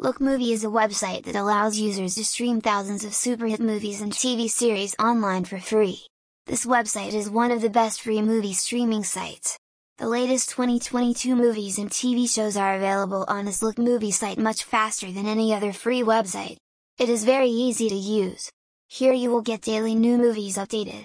Lookmovie is a website that allows users to stream thousands of superhit movies and TV series online for free. This website is one of the best free movie streaming sites. The latest 2022 movies and TV shows are available on this Lookmovie site much faster than any other free website. It is very easy to use. Here you will get daily new movies updated,